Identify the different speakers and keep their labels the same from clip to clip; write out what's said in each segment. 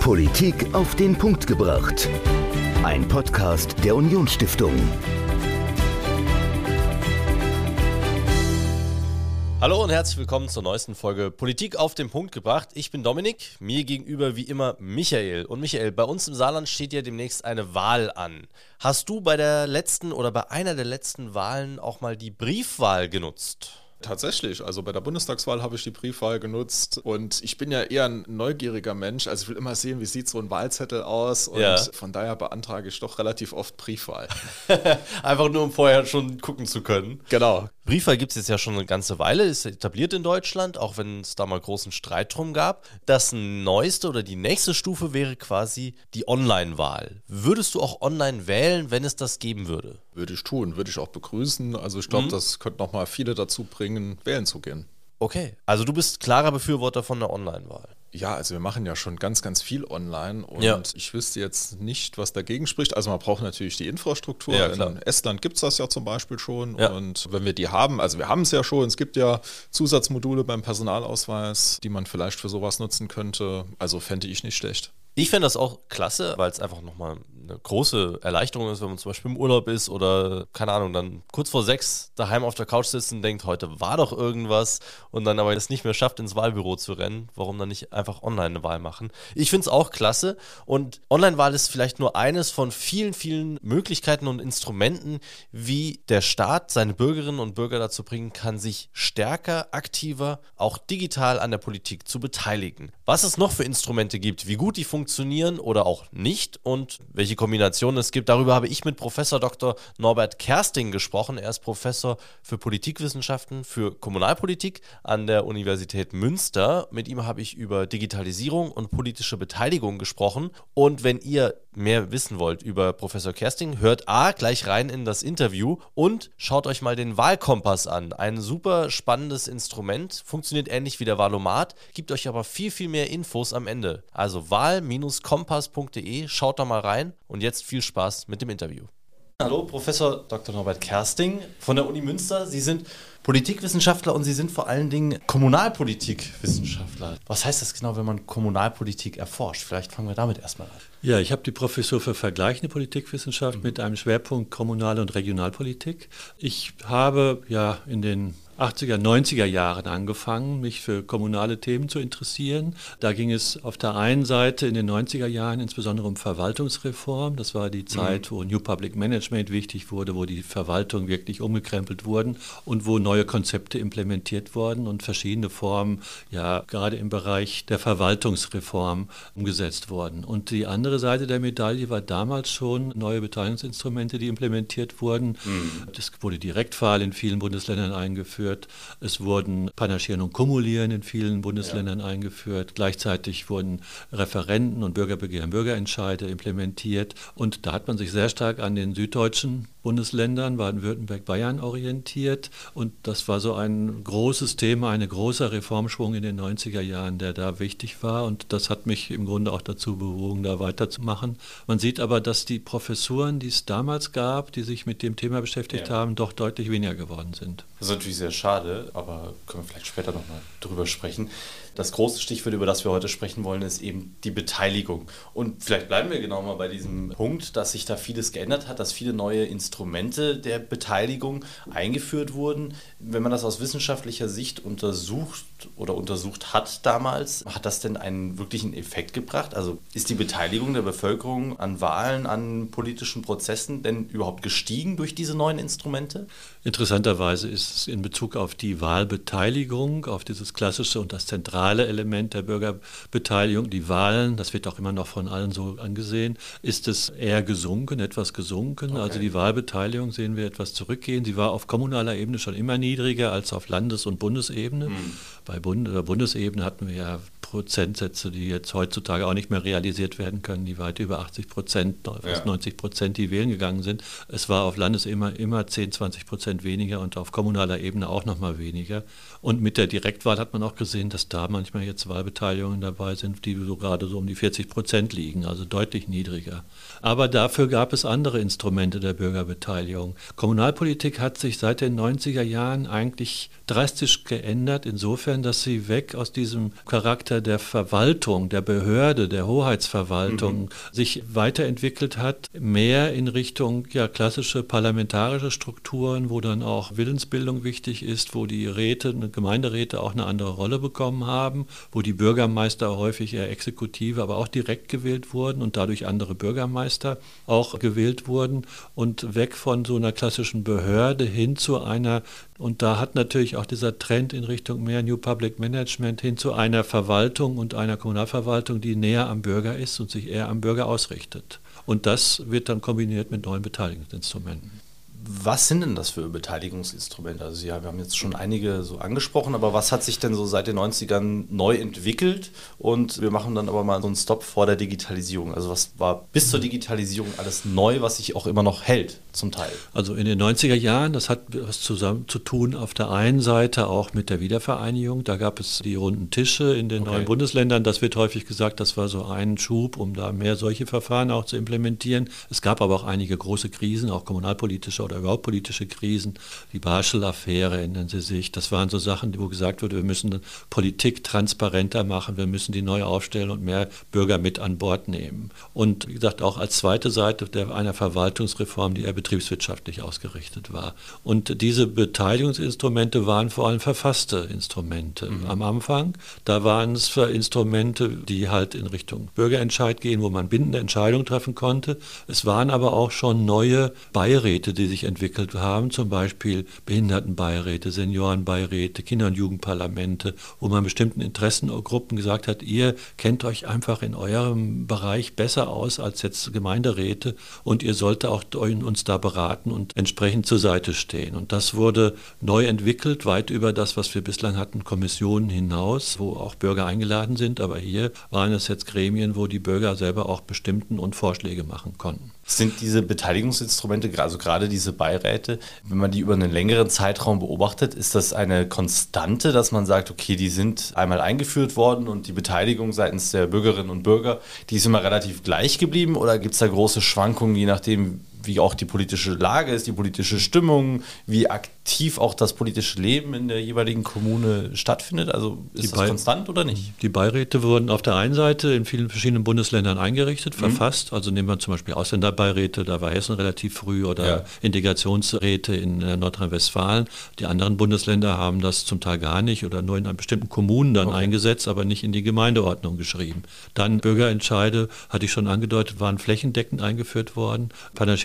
Speaker 1: Politik auf den Punkt gebracht. Ein Podcast der Unionsstiftung.
Speaker 2: Hallo und herzlich willkommen zur neuesten Folge Politik auf den Punkt gebracht. Ich bin Dominik, mir gegenüber wie immer Michael. Und Michael, bei uns im Saarland steht ja demnächst eine Wahl an. Hast du bei der letzten oder bei einer der letzten Wahlen auch mal die Briefwahl genutzt?
Speaker 3: Tatsächlich, also bei der Bundestagswahl habe ich die Briefwahl genutzt und ich bin ja eher ein neugieriger Mensch, also ich will immer sehen, wie sieht so ein Wahlzettel aus und ja. von daher beantrage ich doch relativ oft Briefwahl.
Speaker 2: Einfach nur, um vorher schon gucken zu können.
Speaker 3: Genau.
Speaker 2: Briefwahl gibt es jetzt ja schon eine ganze Weile, ist etabliert in Deutschland, auch wenn es da mal großen Streit drum gab. Das neueste oder die nächste Stufe wäre quasi die Online-Wahl. Würdest du auch online wählen, wenn es das geben würde?
Speaker 3: Würde ich tun, würde ich auch begrüßen. Also ich glaube, mhm. das könnte nochmal viele dazu bringen, wählen zu gehen.
Speaker 2: Okay, also du bist klarer Befürworter von der Online-Wahl.
Speaker 3: Ja, also wir machen ja schon ganz, ganz viel online und ja. ich wüsste jetzt nicht, was dagegen spricht. Also man braucht natürlich die Infrastruktur. Ja, In Estland gibt es das ja zum Beispiel schon ja. und wenn wir die haben, also wir haben es ja schon, es gibt ja Zusatzmodule beim Personalausweis, die man vielleicht für sowas nutzen könnte. Also fände ich nicht schlecht.
Speaker 2: Ich fände das auch klasse, weil es einfach nochmal eine große Erleichterung ist, wenn man zum Beispiel im Urlaub ist oder, keine Ahnung, dann kurz vor sechs daheim auf der Couch sitzt und denkt, heute war doch irgendwas und dann aber es nicht mehr schafft, ins Wahlbüro zu rennen. Warum dann nicht einfach online eine Wahl machen? Ich finde es auch klasse und Online-Wahl ist vielleicht nur eines von vielen, vielen Möglichkeiten und Instrumenten, wie der Staat seine Bürgerinnen und Bürger dazu bringen kann, sich stärker, aktiver, auch digital an der Politik zu beteiligen. Was es noch für Instrumente gibt, wie gut die funktionieren, funktionieren oder auch nicht und welche Kombinationen es gibt. Darüber habe ich mit Professor Dr. Norbert Kersting gesprochen. Er ist Professor für Politikwissenschaften, für Kommunalpolitik an der Universität Münster. Mit ihm habe ich über Digitalisierung und politische Beteiligung gesprochen. Und wenn ihr mehr wissen wollt über Professor Kersting, hört A gleich rein in das Interview und schaut euch mal den Wahlkompass an. Ein super spannendes Instrument, funktioniert ähnlich wie der Wahlomat, gibt euch aber viel, viel mehr Infos am Ende. Also Wahl- kompass.de. Schaut da mal rein und jetzt viel Spaß mit dem Interview. Hallo, Professor Dr. Norbert Kersting von der Uni Münster. Sie sind Politikwissenschaftler und Sie sind vor allen Dingen Kommunalpolitikwissenschaftler. Was heißt das genau, wenn man Kommunalpolitik erforscht? Vielleicht fangen wir damit erstmal an.
Speaker 4: Ja, ich habe die Professur für vergleichende Politikwissenschaft mhm. mit einem Schwerpunkt Kommunal- und Regionalpolitik. Ich habe ja in den 80er, 90er Jahren angefangen, mich für kommunale Themen zu interessieren. Da ging es auf der einen Seite in den 90er Jahren insbesondere um Verwaltungsreform. Das war die Zeit, mhm. wo New Public Management wichtig wurde, wo die Verwaltung wirklich umgekrempelt wurden und wo neue Konzepte implementiert wurden und verschiedene Formen, ja, gerade im Bereich der Verwaltungsreform umgesetzt wurden. Und die andere Seite der Medaille war damals schon neue Beteiligungsinstrumente, die implementiert wurden. Mhm. Es wurde Direktwahl in vielen Bundesländern eingeführt eingeführt. Es wurden Panaschieren und Kumulieren in vielen Bundesländern ja. eingeführt. Gleichzeitig wurden Referenten und Bürgerbegehren, Bürgerentscheide implementiert. Und da hat man sich sehr stark an den süddeutschen Bundesländern, Baden-Württemberg, Bayern orientiert. Und das war so ein großes Thema, ein großer Reformschwung in den 90er Jahren, der da wichtig war. Und das hat mich im Grunde auch dazu bewogen, da weiterzumachen. Man sieht aber, dass die Professuren, die es damals gab, die sich mit dem Thema beschäftigt ja. haben, doch deutlich weniger geworden sind.
Speaker 2: Das ist natürlich sehr schade, aber können wir vielleicht später nochmal drüber sprechen. Das große Stichwort, über das wir heute sprechen wollen, ist eben die Beteiligung. Und vielleicht bleiben wir genau mal bei diesem Punkt, dass sich da vieles geändert hat, dass viele neue Instrumente der Beteiligung eingeführt wurden. Wenn man das aus wissenschaftlicher Sicht untersucht oder untersucht hat damals, hat das denn einen wirklichen Effekt gebracht? Also ist die Beteiligung der Bevölkerung an Wahlen, an politischen Prozessen denn überhaupt gestiegen durch diese neuen Instrumente?
Speaker 4: Interessanterweise ist es in Bezug auf die Wahlbeteiligung, auf dieses klassische und das zentrale Element der Bürgerbeteiligung, die Wahlen, das wird auch immer noch von allen so angesehen, ist es eher gesunken, etwas gesunken. Okay. Also die Wahlbeteiligung sehen wir etwas zurückgehen. Sie war auf kommunaler Ebene schon immer niedriger als auf Landes- und Bundesebene. Hm. Bei Bund Bundesebene hatten wir ja Prozentsätze, die jetzt heutzutage auch nicht mehr realisiert werden können, die weit über 80 Prozent, fast ja. 90 Prozent, die wählen gegangen sind. Es war auf Landesebene immer 10, 20 Prozent weniger und auf kommunaler Ebene auch noch mal weniger. Und mit der Direktwahl hat man auch gesehen, dass da manchmal jetzt Wahlbeteiligungen dabei sind, die so gerade so um die 40 Prozent liegen, also deutlich niedriger. Aber dafür gab es andere Instrumente der Bürgerbeteiligung. Kommunalpolitik hat sich seit den 90er Jahren eigentlich drastisch geändert, insofern, dass sie weg aus diesem Charakter der der Verwaltung, der Behörde, der Hoheitsverwaltung mhm. sich weiterentwickelt hat, mehr in Richtung ja, klassische parlamentarische Strukturen, wo dann auch Willensbildung wichtig ist, wo die Räte, Gemeinderäte auch eine andere Rolle bekommen haben, wo die Bürgermeister häufig eher exekutive, aber auch direkt gewählt wurden und dadurch andere Bürgermeister auch gewählt wurden und weg von so einer klassischen Behörde hin zu einer und da hat natürlich auch dieser Trend in Richtung mehr New Public Management hin zu einer Verwaltung und einer Kommunalverwaltung, die näher am Bürger ist und sich eher am Bürger ausrichtet. Und das wird dann kombiniert mit neuen Beteiligungsinstrumenten.
Speaker 2: Was sind denn das für Beteiligungsinstrumente? Also ja, wir haben jetzt schon einige so angesprochen, aber was hat sich denn so seit den 90ern neu entwickelt? Und wir machen dann aber mal so einen Stop vor der Digitalisierung. Also was war bis zur Digitalisierung alles neu, was sich auch immer noch hält zum Teil?
Speaker 4: Also in den 90er Jahren, das hat was zusammen zu tun auf der einen Seite auch mit der Wiedervereinigung. Da gab es die runden Tische in den okay. neuen Bundesländern. Das wird häufig gesagt, das war so ein Schub, um da mehr solche Verfahren auch zu implementieren. Es gab aber auch einige große Krisen, auch kommunalpolitische oder überhaupt politische Krisen, die Barschel-Affäre erinnern Sie sich, das waren so Sachen, wo gesagt wurde, wir müssen Politik transparenter machen, wir müssen die neu aufstellen und mehr Bürger mit an Bord nehmen. Und wie gesagt, auch als zweite Seite der, einer Verwaltungsreform, die eher betriebswirtschaftlich ausgerichtet war. Und diese Beteiligungsinstrumente waren vor allem verfasste Instrumente. Mhm. Am Anfang, da waren es Instrumente, die halt in Richtung Bürgerentscheid gehen, wo man bindende Entscheidungen treffen konnte. Es waren aber auch schon neue Beiräte, die sich sich entwickelt haben, zum Beispiel Behindertenbeiräte, Seniorenbeiräte, Kinder- und Jugendparlamente, wo man bestimmten Interessengruppen gesagt hat, ihr kennt euch einfach in eurem Bereich besser aus als jetzt Gemeinderäte und ihr sollt auch uns da beraten und entsprechend zur Seite stehen. Und das wurde neu entwickelt, weit über das, was wir bislang hatten, Kommissionen hinaus, wo auch Bürger eingeladen sind. Aber hier waren es jetzt Gremien, wo die Bürger selber auch bestimmten und Vorschläge machen konnten.
Speaker 2: Sind diese Beteiligungsinstrumente, also gerade diese Beiräte, wenn man die über einen längeren Zeitraum beobachtet, ist das eine Konstante, dass man sagt, okay, die sind einmal eingeführt worden und die Beteiligung seitens der Bürgerinnen und Bürger, die ist immer relativ gleich geblieben? Oder gibt es da große Schwankungen, je nachdem, wie auch die politische Lage ist, die politische Stimmung, wie aktiv auch das politische Leben in der jeweiligen Kommune stattfindet? Also ist die das konstant oder nicht?
Speaker 4: Die Beiräte wurden auf der einen Seite in vielen verschiedenen Bundesländern eingerichtet, mhm. verfasst. Also nehmen wir zum Beispiel Ausländerbeiräte, da war Hessen relativ früh, oder ja. Integrationsräte in äh, Nordrhein-Westfalen. Die anderen Bundesländer haben das zum Teil gar nicht oder nur in bestimmten Kommunen dann okay. eingesetzt, aber nicht in die Gemeindeordnung geschrieben. Dann Bürgerentscheide, hatte ich schon angedeutet, waren flächendeckend eingeführt worden.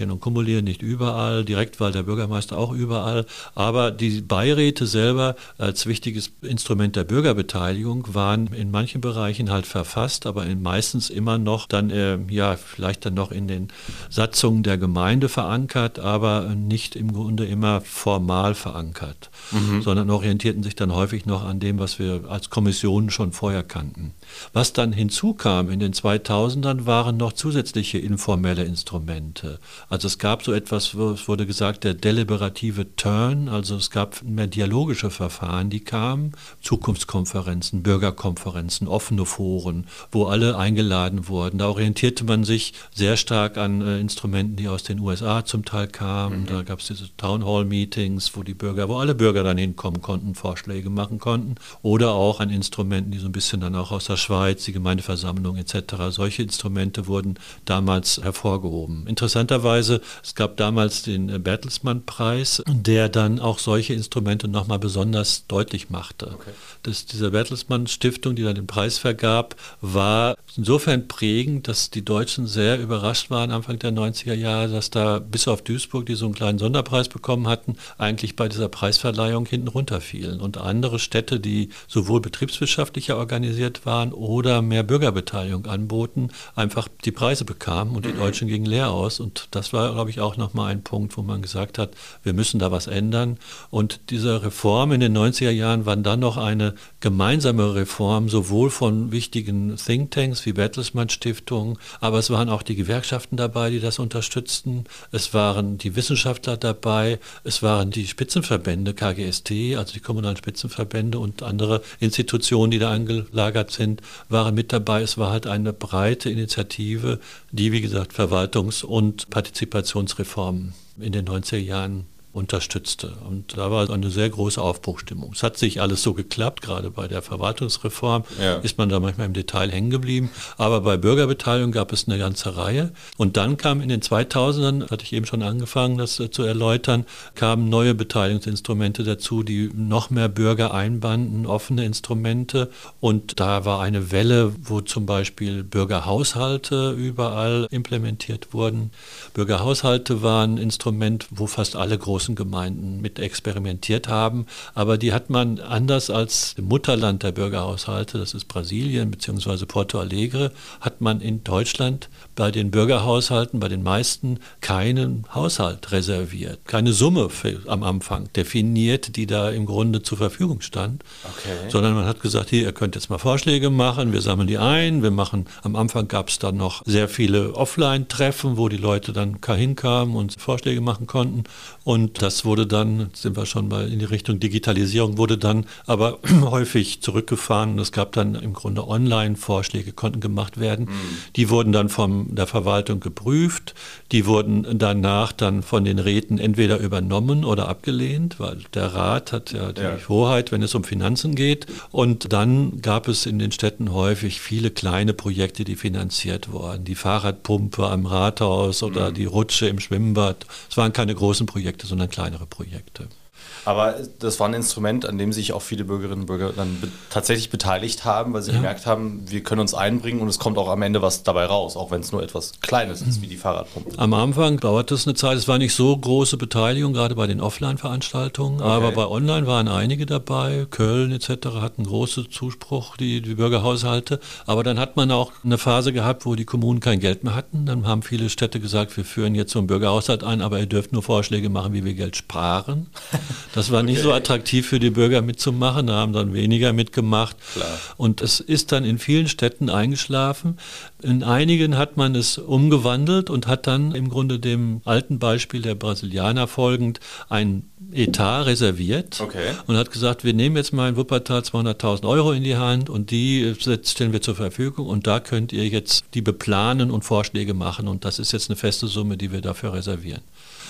Speaker 4: Panaschieren und kumulieren nicht überall, Direktwahl der Bürgermeister auch überall, aber die Beiräte selber als wichtiges Instrument der Bürgerbeteiligung waren in manchen Bereichen halt verfasst, aber in meistens immer noch dann, äh, ja, vielleicht dann noch in den Satzungen der Gemeinde verankert, aber nicht im Grunde immer formal verankert, mhm. sondern orientierten sich dann häufig noch an dem, was wir als Kommissionen schon vorher kannten. Was dann hinzukam in den 2000ern waren noch zusätzliche informelle Instrumente. Also es gab so etwas, es wurde gesagt, der deliberative Turn, also es gab mehr dialogische Verfahren, die kamen, Zukunftskonferenzen, Bürgerkonferenzen, offene Foren, wo alle eingeladen wurden. Da orientierte man sich sehr stark an äh, Instrumenten, die aus den USA zum Teil kamen. Mhm. Da gab es diese Town Hall Meetings, wo die Bürger, wo alle Bürger dann hinkommen konnten, Vorschläge machen konnten. Oder auch an Instrumenten, die so ein bisschen dann auch aus der Schweiz, die Gemeindeversammlung etc. Solche Instrumente wurden damals hervorgehoben. Interessanterweise Weise, es gab damals den Bertelsmann-Preis, der dann auch solche Instrumente nochmal besonders deutlich machte. Okay. Das, diese Bertelsmann-Stiftung, die dann den Preis vergab, war insofern prägend, dass die Deutschen sehr überrascht waren Anfang der 90er Jahre, dass da bis auf Duisburg, die so einen kleinen Sonderpreis bekommen hatten, eigentlich bei dieser Preisverleihung hinten runterfielen. Und andere Städte, die sowohl betriebswirtschaftlicher organisiert waren oder mehr Bürgerbeteiligung anboten, einfach die Preise bekamen und die mhm. Deutschen gingen leer aus. Und das war, glaube ich, auch nochmal ein Punkt, wo man gesagt hat, wir müssen da was ändern. Und diese Reform in den 90er Jahren war dann noch eine gemeinsame Reform, sowohl von wichtigen Thinktanks wie Bertelsmann Stiftung, aber es waren auch die Gewerkschaften dabei, die das unterstützten. Es waren die Wissenschaftler dabei, es waren die Spitzenverbände, KGST, also die kommunalen Spitzenverbände und andere Institutionen, die da angelagert sind, waren mit dabei. Es war halt eine breite Initiative, die, wie gesagt, Verwaltungs- und Partizipationsreformen in den 90er Jahren unterstützte. Und da war eine sehr große Aufbruchstimmung. Es hat sich alles so geklappt, gerade bei der Verwaltungsreform ja. ist man da manchmal im Detail hängen geblieben. Aber bei Bürgerbeteiligung gab es eine ganze Reihe. Und dann kam in den 2000ern, hatte ich eben schon angefangen, das zu erläutern, kamen neue Beteiligungsinstrumente dazu, die noch mehr Bürger einbanden, offene Instrumente. Und da war eine Welle, wo zum Beispiel Bürgerhaushalte überall implementiert wurden. Bürgerhaushalte waren ein Instrument, wo fast alle großen Gemeinden mit experimentiert haben. Aber die hat man anders als im Mutterland der Bürgerhaushalte, das ist Brasilien bzw. Porto Alegre, hat man in Deutschland bei den Bürgerhaushalten, bei den meisten, keinen Haushalt reserviert, keine Summe für, am Anfang definiert, die da im Grunde zur Verfügung stand, okay. sondern man hat gesagt, hier, ihr könnt jetzt mal Vorschläge machen, wir sammeln die ein, wir machen, am Anfang gab es dann noch sehr viele Offline-Treffen, wo die Leute dann hinkamen und Vorschläge machen konnten und das wurde dann, sind wir schon mal in die Richtung Digitalisierung, wurde dann aber häufig zurückgefahren. Es gab dann im Grunde Online-Vorschläge, konnten gemacht werden. Mhm. Die wurden dann von der Verwaltung geprüft. Die wurden danach dann von den Räten entweder übernommen oder abgelehnt, weil der Rat hat ja die ja. Hoheit, wenn es um Finanzen geht. Und dann gab es in den Städten häufig viele kleine Projekte, die finanziert wurden. Die Fahrradpumpe am Rathaus oder mhm. die Rutsche im Schwimmbad. Es waren keine großen. Projekte, sondern kleinere Projekte.
Speaker 2: Aber das war ein Instrument, an dem sich auch viele Bürgerinnen und Bürger dann be tatsächlich beteiligt haben, weil sie ja. gemerkt haben, wir können uns einbringen und es kommt auch am Ende was dabei raus, auch wenn es nur etwas Kleines ist, wie die Fahrradpumpe.
Speaker 4: Am Anfang dauerte es eine Zeit, es war nicht so große Beteiligung, gerade bei den Offline-Veranstaltungen, okay. aber bei Online waren einige dabei, Köln etc. hatten großen Zuspruch, die, die Bürgerhaushalte. Aber dann hat man auch eine Phase gehabt, wo die Kommunen kein Geld mehr hatten. Dann haben viele Städte gesagt, wir führen jetzt so einen Bürgerhaushalt ein, aber ihr dürft nur Vorschläge machen, wie wir Geld sparen. Das war okay. nicht so attraktiv für die Bürger mitzumachen, da haben dann weniger mitgemacht. Klar. Und es ist dann in vielen Städten eingeschlafen. In einigen hat man es umgewandelt und hat dann im Grunde dem alten Beispiel der Brasilianer folgend ein Etat reserviert okay. und hat gesagt, wir nehmen jetzt mal in Wuppertal 200.000 Euro in die Hand und die stellen wir zur Verfügung und da könnt ihr jetzt die beplanen und Vorschläge machen und das ist jetzt eine feste Summe, die wir dafür reservieren.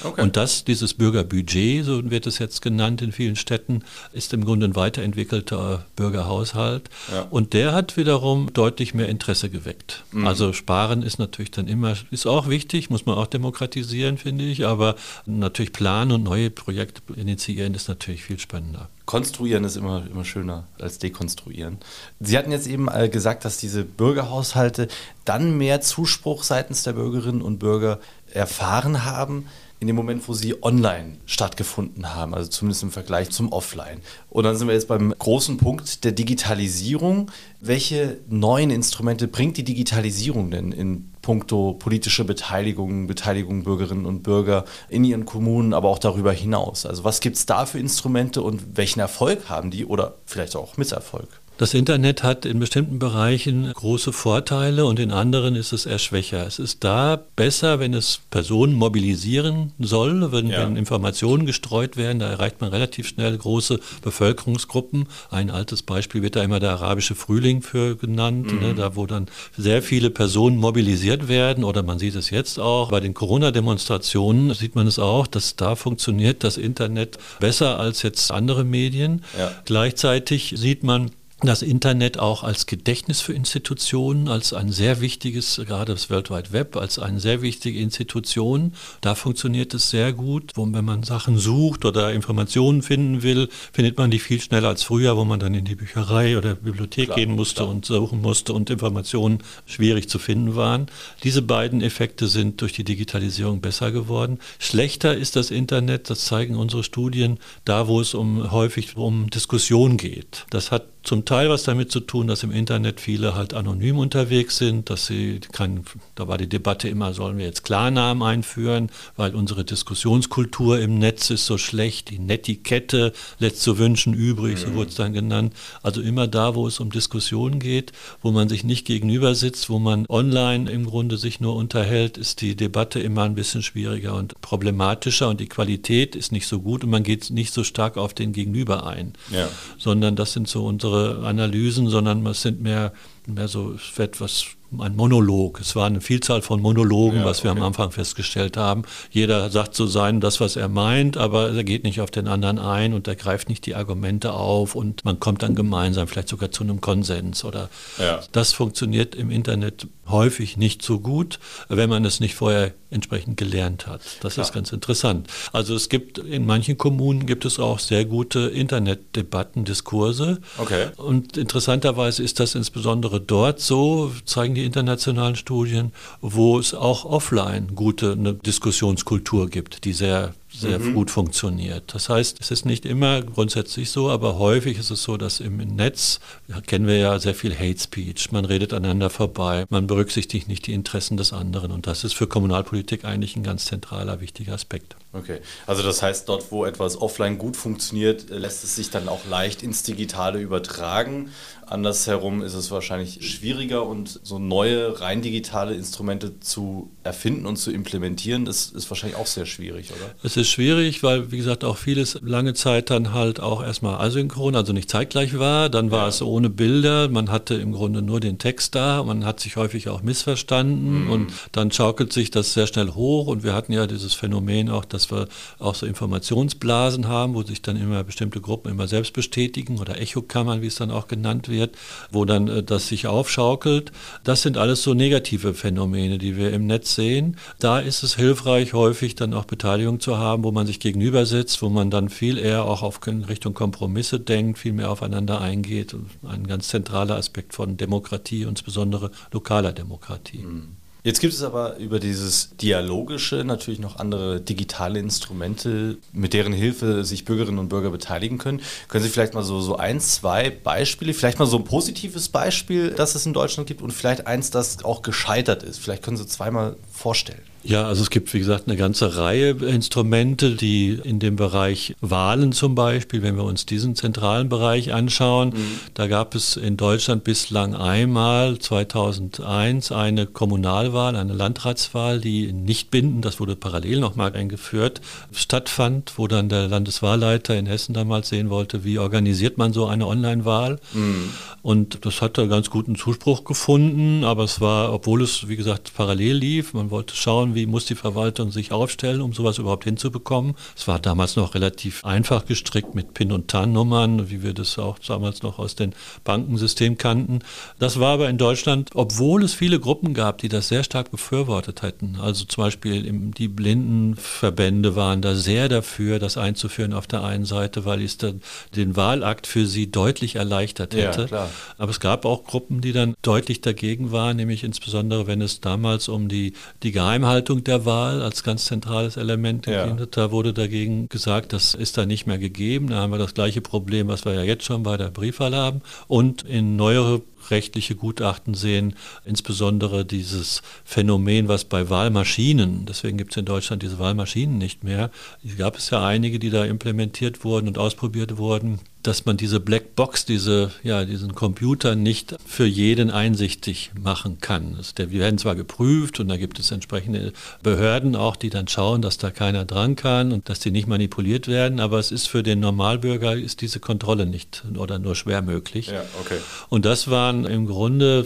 Speaker 4: Okay. Und das, dieses Bürgerbudget, so wird es jetzt genannt in vielen Städten, ist im Grunde ein weiterentwickelter Bürgerhaushalt. Ja. Und der hat wiederum deutlich mehr Interesse geweckt. Mhm. Also Sparen ist natürlich dann immer, ist auch wichtig, muss man auch demokratisieren, finde ich, aber natürlich planen und neue Projekte initiieren ist natürlich viel spannender.
Speaker 2: Konstruieren ist immer, immer schöner als dekonstruieren. Sie hatten jetzt eben äh, gesagt, dass diese Bürgerhaushalte dann mehr Zuspruch seitens der Bürgerinnen und Bürger erfahren haben in dem Moment, wo sie online stattgefunden haben, also zumindest im Vergleich zum Offline. Und dann sind wir jetzt beim großen Punkt der Digitalisierung. Welche neuen Instrumente bringt die Digitalisierung denn in puncto politische Beteiligung, Beteiligung Bürgerinnen und Bürger in ihren Kommunen, aber auch darüber hinaus? Also was gibt es da für Instrumente und welchen Erfolg haben die oder vielleicht auch Misserfolg?
Speaker 4: Das Internet hat in bestimmten Bereichen große Vorteile und in anderen ist es eher schwächer. Es ist da besser, wenn es Personen mobilisieren soll, wenn, ja. wenn, Informationen gestreut werden. Da erreicht man relativ schnell große Bevölkerungsgruppen. Ein altes Beispiel wird da immer der arabische Frühling für genannt, ne, mhm. ne, da wo dann sehr viele Personen mobilisiert werden oder man sieht es jetzt auch. Bei den Corona-Demonstrationen sieht man es auch, dass da funktioniert das Internet besser als jetzt andere Medien. Ja. Gleichzeitig sieht man, das Internet auch als Gedächtnis für Institutionen, als ein sehr wichtiges, gerade das World Wide Web, als eine sehr wichtige Institution. Da funktioniert es sehr gut. Wo, wenn man Sachen sucht oder Informationen finden will, findet man die viel schneller als früher, wo man dann in die Bücherei oder Bibliothek klar, gehen musste klar. und suchen musste und Informationen schwierig zu finden waren. Diese beiden Effekte sind durch die Digitalisierung besser geworden. Schlechter ist das Internet, das zeigen unsere Studien, da wo es um häufig um Diskussion geht. Das hat zum Teil was damit zu tun, dass im Internet viele halt anonym unterwegs sind, dass sie kann, da war die Debatte immer, sollen wir jetzt Klarnamen einführen, weil unsere Diskussionskultur im Netz ist so schlecht, die Netiquette lässt zu wünschen übrig, so mhm. wurde es dann genannt. Also immer da, wo es um Diskussionen geht, wo man sich nicht gegenüber sitzt, wo man online im Grunde sich nur unterhält, ist die Debatte immer ein bisschen schwieriger und problematischer und die Qualität ist nicht so gut und man geht nicht so stark auf den Gegenüber ein, ja. sondern das sind so unsere Analysen, sondern es sind mehr mehr so etwas ein Monolog. Es war eine Vielzahl von Monologen, ja, was wir okay. am Anfang festgestellt haben. Jeder sagt so sein, das, was er meint, aber er geht nicht auf den anderen ein und er greift nicht die Argumente auf und man kommt dann gemeinsam vielleicht sogar zu einem Konsens oder ja. das funktioniert im Internet häufig nicht so gut, wenn man es nicht vorher entsprechend gelernt hat. Das ja. ist ganz interessant. Also es gibt in manchen Kommunen gibt es auch sehr gute Internetdebatten, Diskurse. Okay. Und interessanterweise ist das insbesondere dort so, zeigen die internationalen Studien, wo es auch offline gute eine Diskussionskultur gibt, die sehr sehr mhm. gut funktioniert. Das heißt, es ist nicht immer grundsätzlich so, aber häufig ist es so, dass im Netz, kennen wir ja sehr viel Hate Speech, man redet aneinander vorbei, man berücksichtigt nicht die Interessen des anderen und das ist für Kommunalpolitik eigentlich ein ganz zentraler, wichtiger Aspekt.
Speaker 2: Okay, also das heißt, dort, wo etwas offline gut funktioniert, lässt es sich dann auch leicht ins Digitale übertragen. Andersherum ist es wahrscheinlich schwieriger und so neue, rein digitale Instrumente zu erfinden und zu implementieren, das ist wahrscheinlich auch sehr schwierig, oder?
Speaker 4: Es ist schwierig, weil, wie gesagt, auch vieles lange Zeit dann halt auch erstmal asynchron, also nicht zeitgleich war. Dann war ja. es ohne Bilder. Man hatte im Grunde nur den Text da. Man hat sich häufig auch missverstanden mhm. und dann schaukelt sich das sehr schnell hoch. Und wir hatten ja dieses Phänomen auch, dass wir auch so Informationsblasen haben, wo sich dann immer bestimmte Gruppen immer selbst bestätigen oder Echokammern, wie es dann auch genannt wird wird, wo dann äh, das sich aufschaukelt. Das sind alles so negative Phänomene, die wir im Netz sehen. Da ist es hilfreich, häufig dann auch Beteiligung zu haben, wo man sich gegenüber sitzt, wo man dann viel eher auch auf Richtung Kompromisse denkt, viel mehr aufeinander eingeht. Ein ganz zentraler Aspekt von Demokratie, insbesondere lokaler Demokratie. Mhm.
Speaker 2: Jetzt gibt es aber über dieses Dialogische natürlich noch andere digitale Instrumente, mit deren Hilfe sich Bürgerinnen und Bürger beteiligen können. Können Sie vielleicht mal so, so ein, zwei Beispiele, vielleicht mal so ein positives Beispiel, das es in Deutschland gibt und vielleicht eins, das auch gescheitert ist. Vielleicht können Sie zweimal vorstellen.
Speaker 4: Ja, also es gibt, wie gesagt, eine ganze Reihe Instrumente, die in dem Bereich Wahlen zum Beispiel, wenn wir uns diesen zentralen Bereich anschauen, mhm. da gab es in Deutschland bislang einmal 2001 eine Kommunalwahl, eine Landratswahl, die nicht bindend, das wurde parallel nochmal eingeführt, stattfand, wo dann der Landeswahlleiter in Hessen damals sehen wollte, wie organisiert man so eine Online-Wahl. Mhm. Und das hatte ganz guten Zuspruch gefunden, aber es war, obwohl es, wie gesagt, parallel lief, man wollte schauen, wie muss die Verwaltung sich aufstellen, um sowas überhaupt hinzubekommen. Es war damals noch relativ einfach gestrickt mit PIN- und TAN-Nummern, wie wir das auch damals noch aus dem Bankensystem kannten. Das war aber in Deutschland, obwohl es viele Gruppen gab, die das sehr stark befürwortet hätten. Also zum Beispiel die Blindenverbände waren da sehr dafür, das einzuführen auf der einen Seite, weil es dann den Wahlakt für sie deutlich erleichtert hätte. Ja, aber es gab auch Gruppen, die dann deutlich dagegen waren, nämlich insbesondere, wenn es damals um die, die Geheimhaltung Gestaltung der Wahl als ganz zentrales Element ja. Da wurde dagegen gesagt, das ist da nicht mehr gegeben. Da haben wir das gleiche Problem, was wir ja jetzt schon bei der Briefwahl haben. Und in neuere rechtliche Gutachten sehen, insbesondere dieses Phänomen, was bei Wahlmaschinen, deswegen gibt es in Deutschland diese Wahlmaschinen nicht mehr, gab es ja einige, die da implementiert wurden und ausprobiert wurden, dass man diese Blackbox, diese, ja, diesen Computer nicht für jeden einsichtig machen kann. Wir werden zwar geprüft und da gibt es entsprechende Behörden auch, die dann schauen, dass da keiner dran kann und dass die nicht manipuliert werden, aber es ist für den Normalbürger ist diese Kontrolle nicht oder nur schwer möglich. Ja, okay. Und das waren dann im Grunde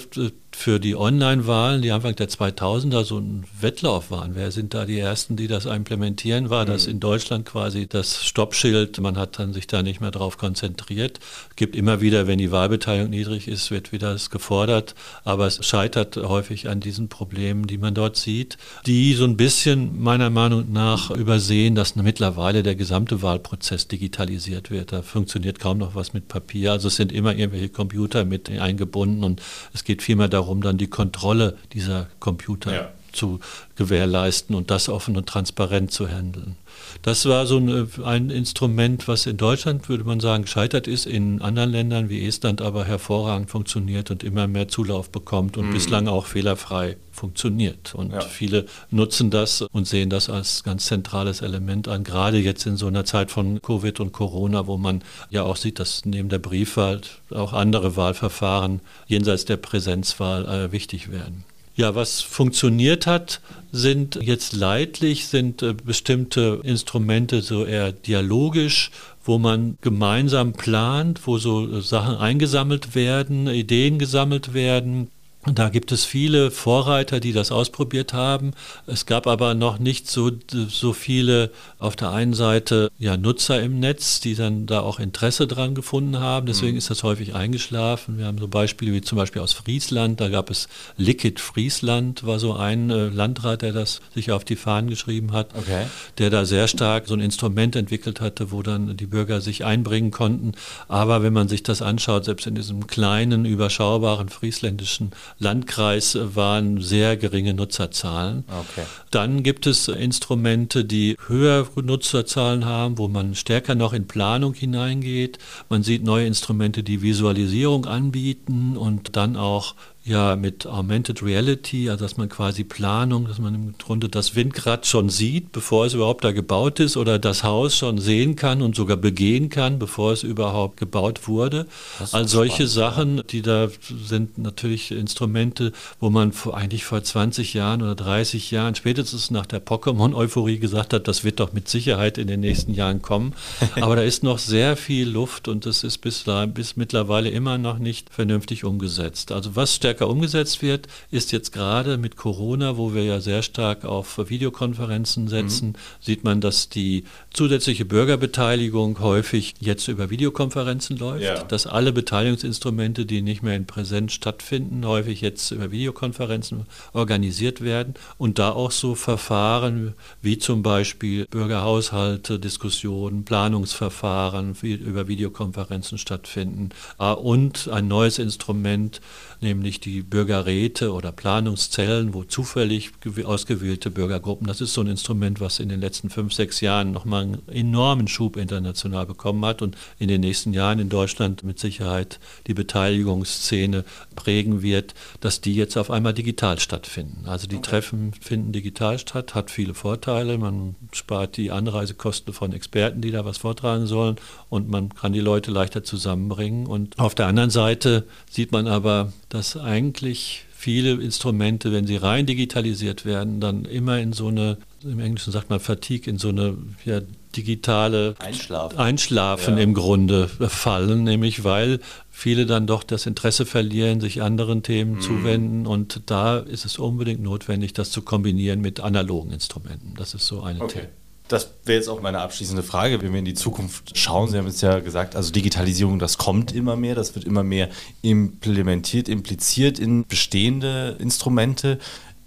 Speaker 4: für die Online-Wahlen, die Anfang der 2000er so ein Wettlauf waren. Wer sind da die Ersten, die das implementieren? War das mhm. in Deutschland quasi das Stoppschild? Man hat dann sich da nicht mehr drauf konzentriert. Es gibt immer wieder, wenn die Wahlbeteiligung niedrig ist, wird wieder das gefordert. Aber es scheitert häufig an diesen Problemen, die man dort sieht, die so ein bisschen meiner Meinung nach übersehen, dass mittlerweile der gesamte Wahlprozess digitalisiert wird. Da funktioniert kaum noch was mit Papier. Also es sind immer irgendwelche Computer mit eingebunden und es geht vielmehr darum, darum, dann die Kontrolle dieser Computer ja. Zu gewährleisten und das offen und transparent zu handeln. Das war so ein, ein, Instrument, was in Deutschland, würde man sagen, gescheitert ist, in anderen Ländern wie Estland aber hervorragend funktioniert und immer mehr Zulauf bekommt und mhm. bislang auch fehlerfrei funktioniert. Und ja. viele nutzen das und sehen das als ganz zentrales Element an, gerade jetzt in so einer Zeit von Covid und Corona, wo man ja auch sieht, dass neben der Briefwahl auch andere Wahlverfahren jenseits der Präsenzwahl äh, wichtig werden. Ja, was funktioniert hat, sind jetzt leidlich, sind äh, bestimmte Instrumente so eher dialogisch, wo man gemeinsam plant, wo so Sachen eingesammelt werden, Ideen gesammelt werden da gibt es viele Vorreiter, die das ausprobiert haben. Es gab aber noch nicht so, so viele auf der einen Seite ja, Nutzer im Netz, die dann da auch Interesse dran gefunden haben. Deswegen mhm. ist das häufig eingeschlafen. Wir haben so Beispiele wie zum Beispiel aus Friesland. Da gab es Liquid Friesland, war so ein äh, Landrat, der das sich auf die Fahnen geschrieben hat, okay. der da sehr stark so ein Instrument entwickelt hatte, wo dann die Bürger sich einbringen konnten. Aber wenn man sich das anschaut, selbst in diesem kleinen, überschaubaren friesländischen Landkreis waren sehr geringe Nutzerzahlen. Okay. Dann gibt es Instrumente, die höhere Nutzerzahlen haben, wo man stärker noch in Planung hineingeht. Man sieht neue Instrumente, die Visualisierung anbieten und dann auch ja mit Augmented Reality, also dass man quasi Planung, dass man im Grunde das Windrad schon sieht, bevor es überhaupt da gebaut ist oder das Haus schon sehen kann und sogar begehen kann, bevor es überhaupt gebaut wurde. All solche spannend, Sachen, ja. die da sind natürlich Instrumente, wo man vor, eigentlich vor 20 Jahren oder 30 Jahren, spätestens nach der Pokémon-Euphorie gesagt hat, das wird doch mit Sicherheit in den nächsten Jahren kommen. Aber da ist noch sehr viel Luft und das ist bis, bis mittlerweile immer noch nicht vernünftig umgesetzt. Also was stärker stärker umgesetzt wird, ist jetzt gerade mit Corona, wo wir ja sehr stark auf Videokonferenzen setzen, mhm. sieht man, dass die zusätzliche Bürgerbeteiligung häufig jetzt über Videokonferenzen läuft, ja. dass alle Beteiligungsinstrumente, die nicht mehr in Präsenz stattfinden, häufig jetzt über Videokonferenzen organisiert werden und da auch so Verfahren wie zum Beispiel Bürgerhaushalte, Diskussionen, Planungsverfahren über Videokonferenzen stattfinden ah, und ein neues Instrument, nämlich die Bürgerräte oder Planungszellen, wo zufällig ausgewählte Bürgergruppen, das ist so ein Instrument, was in den letzten fünf, sechs Jahren nochmal einen enormen Schub international bekommen hat und in den nächsten Jahren in Deutschland mit Sicherheit die Beteiligungsszene prägen wird, dass die jetzt auf einmal digital stattfinden. Also die okay. Treffen finden digital statt, hat viele Vorteile. Man spart die Anreisekosten von Experten, die da was vortragen sollen und man kann die Leute leichter zusammenbringen. Und auf der anderen Seite sieht man aber, dass eigentlich viele Instrumente, wenn sie rein digitalisiert werden, dann immer in so eine, im Englischen sagt man Fatigue, in so eine ja, digitale
Speaker 2: Einschlafen,
Speaker 4: Einschlafen ja. im Grunde fallen, nämlich weil viele dann doch das Interesse verlieren, sich anderen Themen mhm. zuwenden und da ist es unbedingt notwendig, das zu kombinieren mit analogen Instrumenten. Das ist so eine okay. Thema.
Speaker 2: Das wäre jetzt auch meine abschließende Frage, wenn wir in die Zukunft schauen. Sie haben es ja gesagt, also Digitalisierung, das kommt immer mehr, das wird immer mehr implementiert, impliziert in bestehende Instrumente.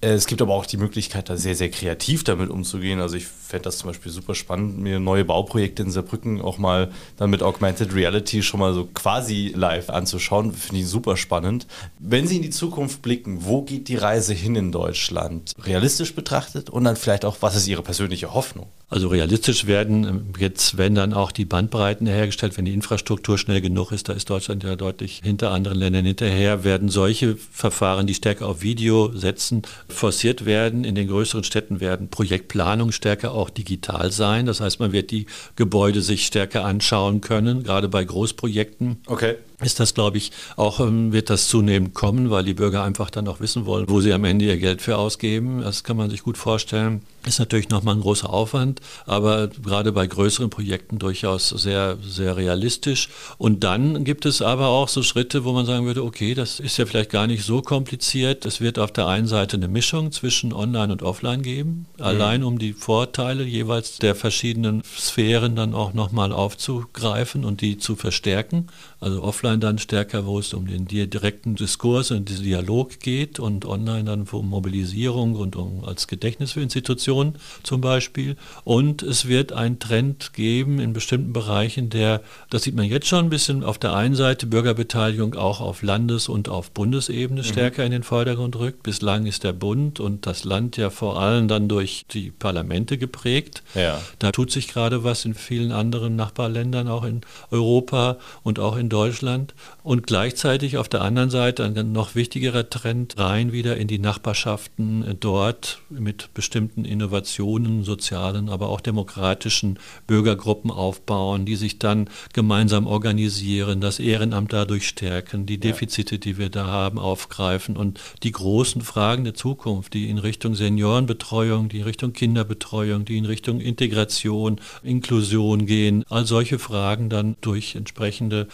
Speaker 2: Äh, es gibt aber auch die Möglichkeit, da sehr, sehr kreativ damit umzugehen. Also ich fände das zum Beispiel super spannend, mir neue Bauprojekte in Saarbrücken auch mal dann mit Augmented Reality schon mal so quasi live anzuschauen. Finde ich super spannend. Wenn Sie in die Zukunft blicken, wo geht die Reise hin in Deutschland? Realistisch betrachtet und dann vielleicht auch, was ist Ihre persönliche Hoffnung?
Speaker 4: Also realistisch werden ähm, jetzt, wenn dann auch die Bandbreiten hergestellt, wenn die Infrastruktur schnell genug ist, da ist Deutschland ja deutlich hinter anderen Ländern hinterher, werden solche Verfahren, die stärker auf Video setzen, forciert werden. In den größeren Städten werden Projektplanungen stärker auch digital sein. Das heißt, man wird die Gebäude sich stärker anschauen können, gerade bei Großprojekten.
Speaker 2: Okay
Speaker 4: ist das, glaube ich, auch ähm, wird das zunehmend kommen, weil die Bürger einfach dann auch wissen wollen, wo sie am Ende ihr Geld für ausgeben. Das kann man sich gut vorstellen. Ist natürlich nochmal ein großer Aufwand, aber gerade bei größeren Projekten durchaus sehr, sehr realistisch. Und dann gibt es aber auch so Schritte, wo man sagen würde, okay, das ist ja vielleicht gar nicht so kompliziert. Es wird auf der einen Seite eine Mischung zwischen Online und Offline geben, mhm. allein um die Vorteile jeweils der verschiedenen Sphären dann auch nochmal aufzugreifen und die zu verstärken. Also offline dann stärker, wo es um den direkten Diskurs und den Dialog geht und online dann um Mobilisierung und um als Gedächtnis für Institutionen zum Beispiel. Und es wird einen Trend geben in bestimmten Bereichen, der, das sieht man jetzt schon ein bisschen auf der einen Seite, Bürgerbeteiligung auch auf Landes- und auf Bundesebene mhm. stärker in den Vordergrund rückt. Bislang ist der Bund und das Land ja vor allem dann durch die Parlamente geprägt. Ja. Da tut sich gerade was in vielen anderen Nachbarländern, auch in Europa und auch in Deutschland. Deutschland. Und gleichzeitig auf der anderen Seite ein noch wichtigerer Trend rein wieder in die Nachbarschaften dort mit bestimmten Innovationen, sozialen, aber auch demokratischen Bürgergruppen aufbauen, die sich dann gemeinsam organisieren, das Ehrenamt dadurch stärken, die Defizite, die wir da haben, aufgreifen und die großen Fragen der Zukunft, die in Richtung Seniorenbetreuung, die in Richtung Kinderbetreuung, die in Richtung Integration, Inklusion gehen, all solche Fragen dann durch entsprechende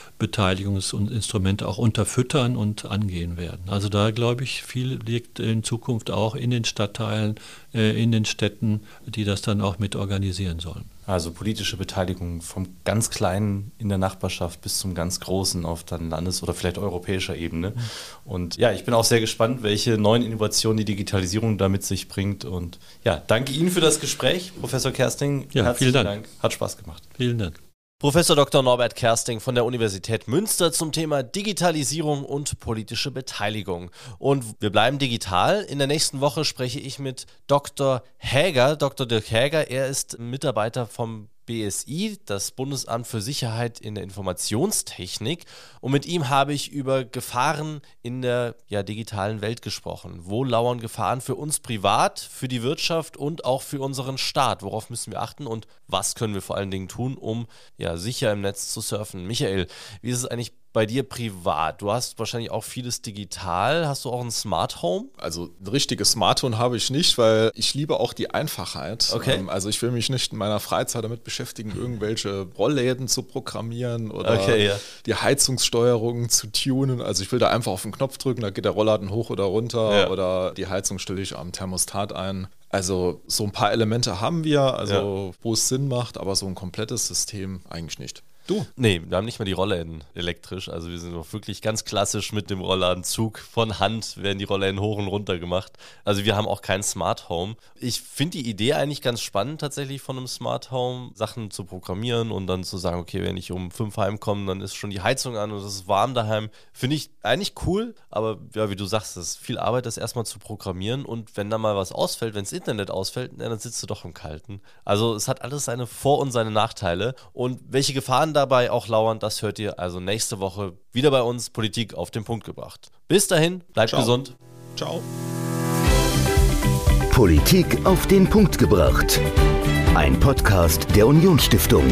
Speaker 4: Beteiligungsinstrumente auch unterfüttern und angehen werden. Also da glaube ich, viel liegt in Zukunft auch in den Stadtteilen, äh, in den Städten, die das dann auch mit organisieren sollen.
Speaker 5: Also politische Beteiligung vom ganz Kleinen in der Nachbarschaft bis zum ganz Großen auf dann Landes- oder vielleicht europäischer Ebene. Mhm. Und ja, ich bin auch sehr gespannt, welche neuen Innovationen die Digitalisierung da mit sich bringt. Und ja, danke Ihnen für das Gespräch, Professor Kersting.
Speaker 4: Ja, Herzlichen vielen Dank.
Speaker 5: Dank. Hat Spaß gemacht.
Speaker 4: Vielen Dank.
Speaker 2: Professor Dr. Norbert Kersting von der Universität Münster zum Thema Digitalisierung und politische Beteiligung. Und wir bleiben digital. In der nächsten Woche spreche ich mit Dr. Häger, Dr. Dirk Häger. Er ist Mitarbeiter vom BSI, das Bundesamt für Sicherheit in der Informationstechnik. Und mit ihm habe ich über Gefahren in der ja, digitalen Welt gesprochen. Wo lauern Gefahren für uns privat, für die Wirtschaft und auch für unseren Staat? Worauf müssen wir achten und was können wir vor allen Dingen tun, um ja, sicher im Netz zu surfen? Michael, wie ist es eigentlich bei dir privat? Du hast wahrscheinlich auch vieles digital. Hast du auch ein Smart Home?
Speaker 3: Also ein richtiges Smart Home habe ich nicht, weil ich liebe auch die Einfachheit.
Speaker 2: Okay.
Speaker 3: Ähm, also ich will mich nicht in meiner Freizeit damit beschäftigen, irgendwelche Rollläden zu programmieren oder okay, ja. die Heizungssteuerung zu tunen. Also ich will da einfach auf den Knopf drücken, da geht der Rollladen hoch oder runter ja. oder die Heizung stelle ich am Thermostat ein. Also so ein paar Elemente haben wir, also ja. wo es Sinn macht, aber so ein komplettes System eigentlich nicht.
Speaker 2: Du? Nee, wir haben nicht mal die Rollläden elektrisch. Also wir sind auch wirklich ganz klassisch mit dem Rolladenzug. Von Hand werden die Rollläden hoch und runter gemacht. Also wir haben auch kein Smart Home. Ich finde die Idee eigentlich ganz spannend, tatsächlich von einem Smart Home Sachen zu programmieren und dann zu sagen, okay, wenn ich um fünf heimkomme, dann ist schon die Heizung an und es ist warm daheim. Finde ich eigentlich cool, aber ja, wie du sagst, es ist viel Arbeit, das erstmal zu programmieren und wenn da mal was ausfällt, wenn das Internet ausfällt, dann sitzt du doch im Kalten. Also es hat alles seine Vor- und seine Nachteile. Und welche Gefahren dabei auch lauern, das hört ihr also nächste Woche wieder bei uns Politik auf den Punkt gebracht. Bis dahin, bleibt Ciao. gesund.
Speaker 3: Ciao.
Speaker 1: Politik auf den Punkt gebracht. Ein Podcast der Unionsstiftung.